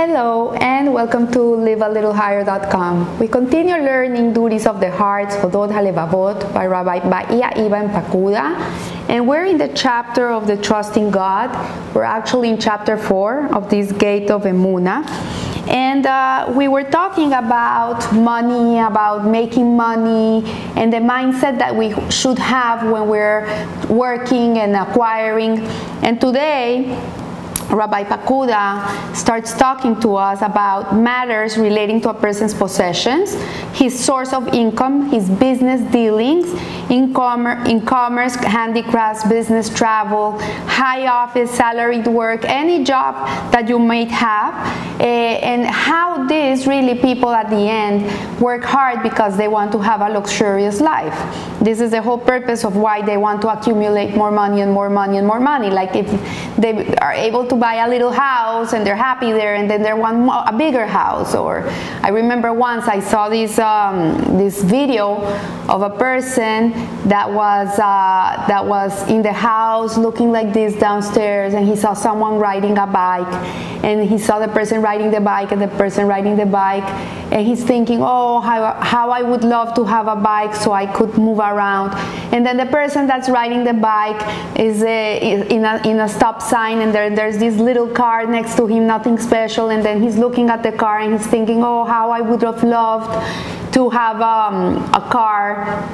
Hello and welcome to livealittlehigher.com. We continue learning duties of the hearts, Hovot Halevavot, by Rabbi Bahia Ibn Pakuda. And we're in the chapter of the trusting God. We're actually in chapter 4 of this gate of Emuna. And uh, we were talking about money, about making money, and the mindset that we should have when we're working and acquiring. And today, Rabbi Pakuda starts talking to us about matters relating to a person's possessions, his source of income, his business dealings, in, in commerce, handicrafts, business travel, high office, salaried work, any job that you might have, uh, and how this really people at the end work hard because they want to have a luxurious life. This is the whole purpose of why they want to accumulate more money and more money and more money. Like if they are able to buy a little house and they're happy there, and then they want a bigger house. Or I remember once I saw this um, this video of a person that was uh, that was in the house looking like this downstairs, and he saw someone riding a bike, and he saw the person riding the bike and the person riding the bike, and he's thinking, oh, how, how I would love to have a bike so I could move around, and then the person that's riding the bike is uh, in a in a stop sign, and there, there's this little car next to him, nothing special, and then he's looking at the car and he's thinking, oh, how I would have loved to have um, a car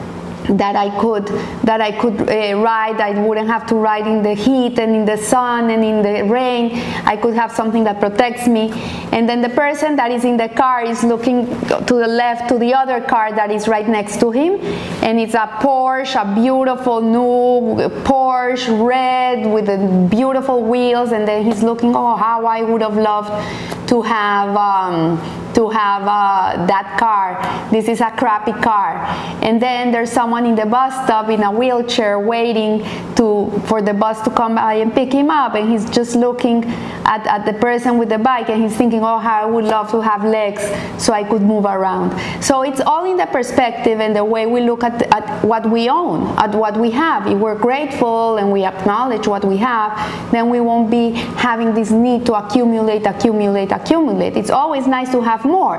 that I could that I could uh, ride. I wouldn't have to ride in the heat and in the sun and in the rain. I could have something that protects me. And then the person that is in the car is looking to the left to the other car that is right next to him, and it's a Porsche, a beautiful new Porsche, red with the beautiful wheels. And then he's looking, oh, how I would have loved to have. Um, to have uh, that car. This is a crappy car. And then there's someone in the bus stop in a wheelchair waiting to for the bus to come by and pick him up. And he's just looking at, at the person with the bike and he's thinking, oh, how I would love to have legs so I could move around. So it's all in the perspective and the way we look at, at what we own, at what we have. If we're grateful and we acknowledge what we have, then we won't be having this need to accumulate, accumulate, accumulate. It's always nice to have more.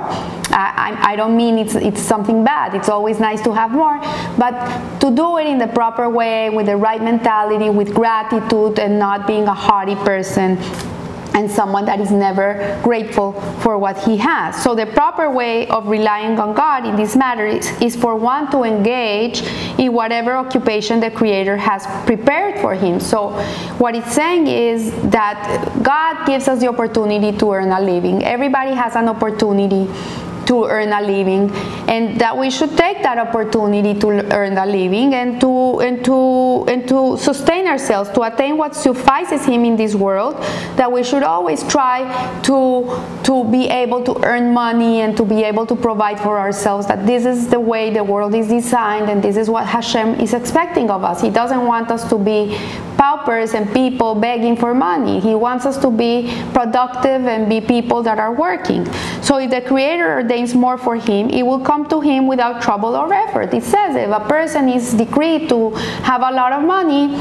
I, I, don't mean it's, it's something bad. It's always nice to have more, but to do it in the proper way, with the right mentality, with gratitude, and not being a haughty person and someone that is never grateful for what he has. So, the proper way of relying on God in this matter is, is, for one to engage in whatever occupation the Creator has prepared for him. So, what it's saying is that God gives us the opportunity to earn a living. Everybody has an opportunity to earn a living and that we should take that opportunity to earn a living and to and to and to sustain ourselves to attain what suffices him in this world that we should always try to to be able to earn money and to be able to provide for ourselves that this is the way the world is designed and this is what Hashem is expecting of us. He doesn't want us to be paupers and people begging for money. He wants us to be productive and be people that are working so if the creator ordains more for him, it will come to him without trouble or effort. It says if a person is decreed to have a lot of money,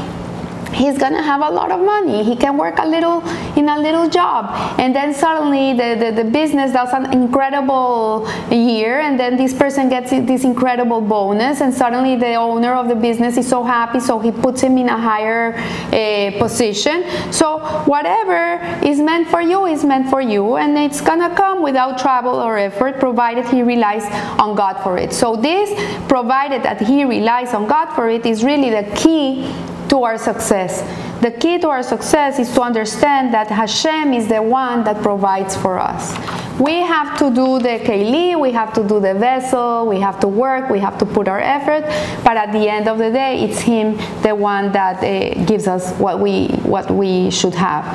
he's gonna have a lot of money. He can work a little in a little job. And then suddenly the, the, the, business does an incredible year and then this person gets this incredible bonus and suddenly the owner of the business is so happy so he puts him in a higher uh, position. So whatever is meant for you is meant for you and it's gonna come without trouble or effort provided he relies on god for it. So this provided that he relies on god for it is really the key to our success. The key to our success is to understand that Hashem is the one that provides for us. We have to do the keli, we have to do the vessel, we have to work, we have to put our effort, but at the end of the day, it's Him, the one that uh, gives us what we what we should have.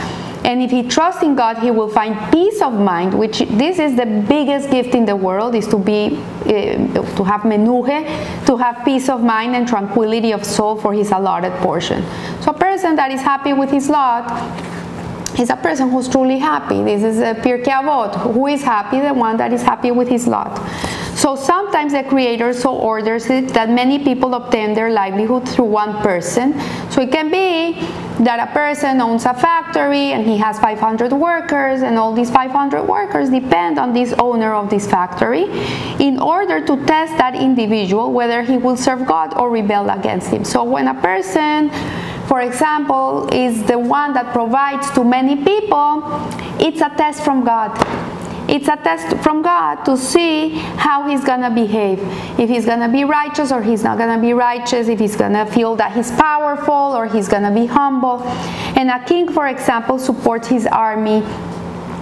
And if he trusts in God, he will find peace of mind, which this is the biggest gift in the world, is to be uh, to have menuhe, to have peace of mind and tranquility of soul for his allotted portion. So a person that is happy with his lot is a person who's truly happy. This is a Pirkei Avot. Who is happy? The one that is happy with his lot. So sometimes the creator so orders it that many people obtain their livelihood through one person. So it can be that a person owns a factory and he has 500 workers, and all these 500 workers depend on this owner of this factory in order to test that individual whether he will serve God or rebel against him. So when a person for example, is the one that provides to many people, it's a test from God. It's a test from God to see how he's gonna behave. If he's gonna be righteous or he's not gonna be righteous, if he's gonna feel that he's powerful or he's gonna be humble. And a king, for example, supports his army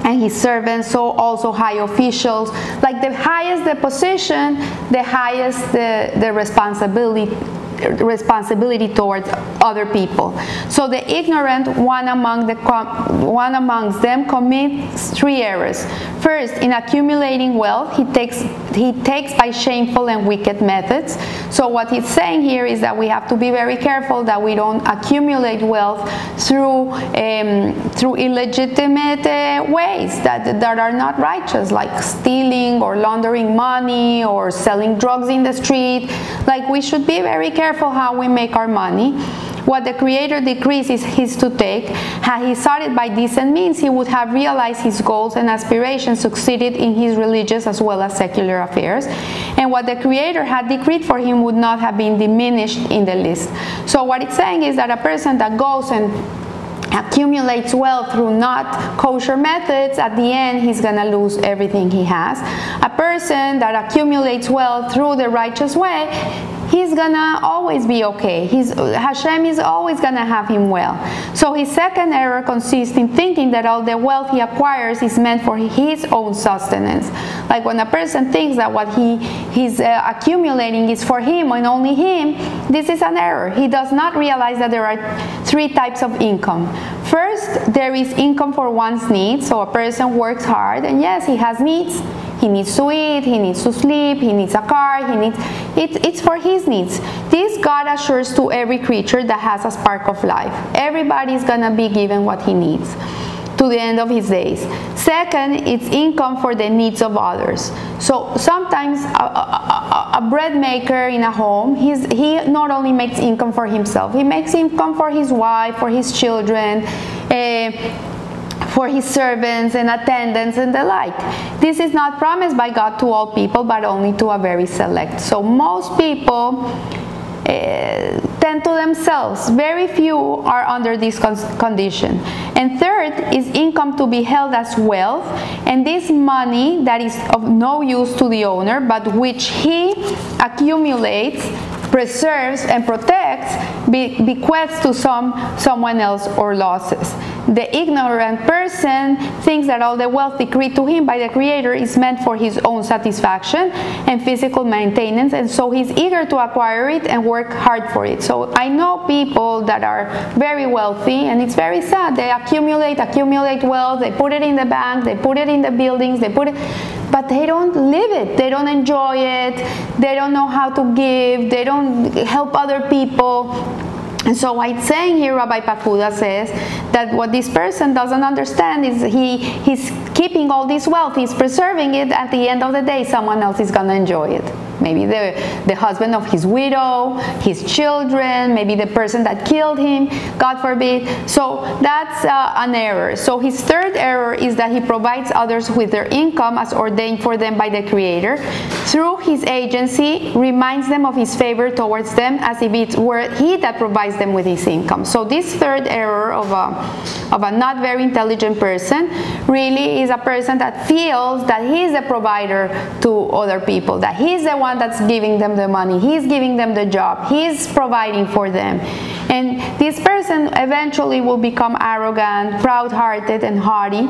and his servants, so also high officials. Like the highest the position, the highest the, the responsibility responsibility towards other people. So the ignorant one among the one amongst them commits three errors. First, in accumulating wealth, he takes he takes by shameful and wicked methods. So what he's saying here is that we have to be very careful that we don't accumulate wealth through um, through illegitimate uh, ways that that are not righteous, like stealing or laundering money or selling drugs in the street. Like we should be very careful careful how we make our money. What the Creator decrees is his to take. Had he started by decent means, he would have realized his goals and aspirations, succeeded in his religious as well as secular affairs. And what the Creator had decreed for him would not have been diminished in the least. So, what it's saying is that a person that goes and accumulates wealth through not kosher methods, at the end he's gonna lose everything he has. A person that accumulates wealth through the righteous way, he's gonna always be okay. He's, Hashem is always gonna have him well. So his second error consists in thinking that all the wealth he acquires is meant for his own sustenance. Like when a person thinks that what he he's uh, accumulating is for him and only him, this is an error. He does not realize that there are three types of income. First, there is income for one's needs. So a person works hard, and yes, he has needs he needs to eat, he needs to sleep, he needs a car, he needs it, it's for his needs. This God assures to every creature that has a spark of life. Everybody is gonna be given what he needs to the end of his days. Second, it's income for the needs of others. So sometimes a, a, a, bread maker in a home, he not only makes income for himself, he makes income for his wife, for his children. Uh, for his servants and attendants and the like. This is not promised by God to all people, but only to a very select. So most people uh, tend to themselves. Very few are under this condition. And third is income to be held as wealth, and this money that is of no use to the owner, but which he accumulates preserves and protects be, bequeaths to some someone else or losses. The ignorant person thinks that all the wealth decreed to him by the Creator is meant for his own satisfaction and physical maintenance, and so he's eager to acquire it and work hard for it. So I know people that are very wealthy, and it's very sad. They accumulate, accumulate wealth, they put it in the bank, they put it in the buildings, they put it but they don't live it. They don't enjoy it. They don't know how to give. They don't help other people. And so what it's saying here, Rabbi Pakuda says that what this person doesn't understand is he he's keeping all this wealth, he's preserving it. At the end of the day, someone else is gonna enjoy it maybe the, the husband of his widow, his children, maybe the person that killed him, God forbid. So that's uh, an error. So his third error is that he provides others with their income as ordained for them by the Creator. Through his agency, reminds them of his favor towards them as if it were he that provides them with his income. So this third error of a, of a not very intelligent person really is a person that feels that he's the provider to other people, that he's the one one that's giving them the money. He's giving them the job. He's providing for them. And this person eventually will become arrogant, proud hearted, and haughty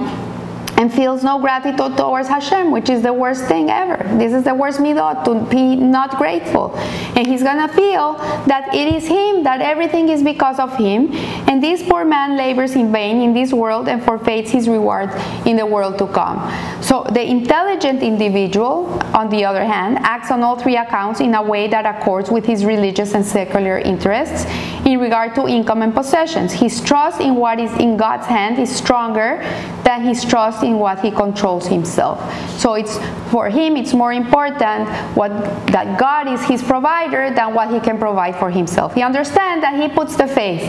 and feels no gratitude towards Hashem, which is the worst thing ever. This is the worst midot, to be not grateful. And he's gonna feel that it is him, that everything is because of him, and this poor man labors in vain in this world and forfeits his reward in the world to come. So the intelligent individual, on the other hand, acts on all three accounts in a way that accords with his religious and secular interests. In regard to income and possessions. His trust in what is in God's hand is stronger than his trust in what he controls himself. So it's for him it's more important what that God is his provider than what he can provide for himself. He understands that he puts the faith,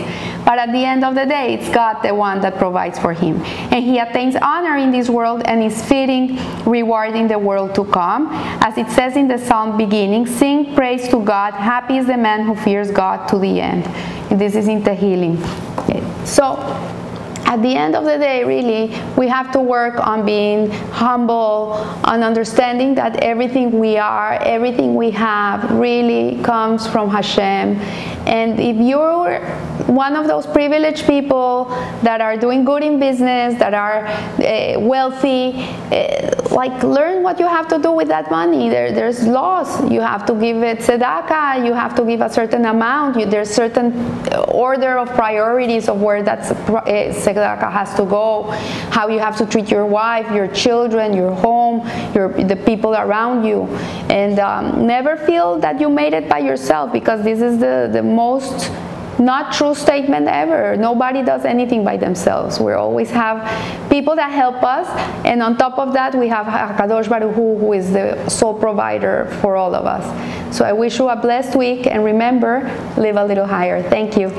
but at the end of the day it's God the one that provides for him. And he attains honor in this world and is fitting reward in the world to come. As it says in the psalm beginning, sing praise to God, happy is the man who fears God to the end. This is in Tehillim. So at the end of the day, really, we have to work on being humble, on understanding that everything we are, everything we have, really comes from Hashem. And if you're one of those privileged people that are doing good in business, that are uh, wealthy, uh, like learn what you have to do with that money. There, there's laws. You have to give it tzedakah. You have to give a certain amount. You, there's certain order of priorities of where that's uh, tzedakah has to go. How you have to treat your wife, your children, your home, your the people around you, and um, never feel that you made it by yourself because this is the the most not true statement ever. Nobody does anything by themselves. We always have people that help us, and on top of that, we have Hakadosh Baruch Hu, who is the sole provider for all of us. So I wish you a blessed week, and remember, live a little higher. Thank you.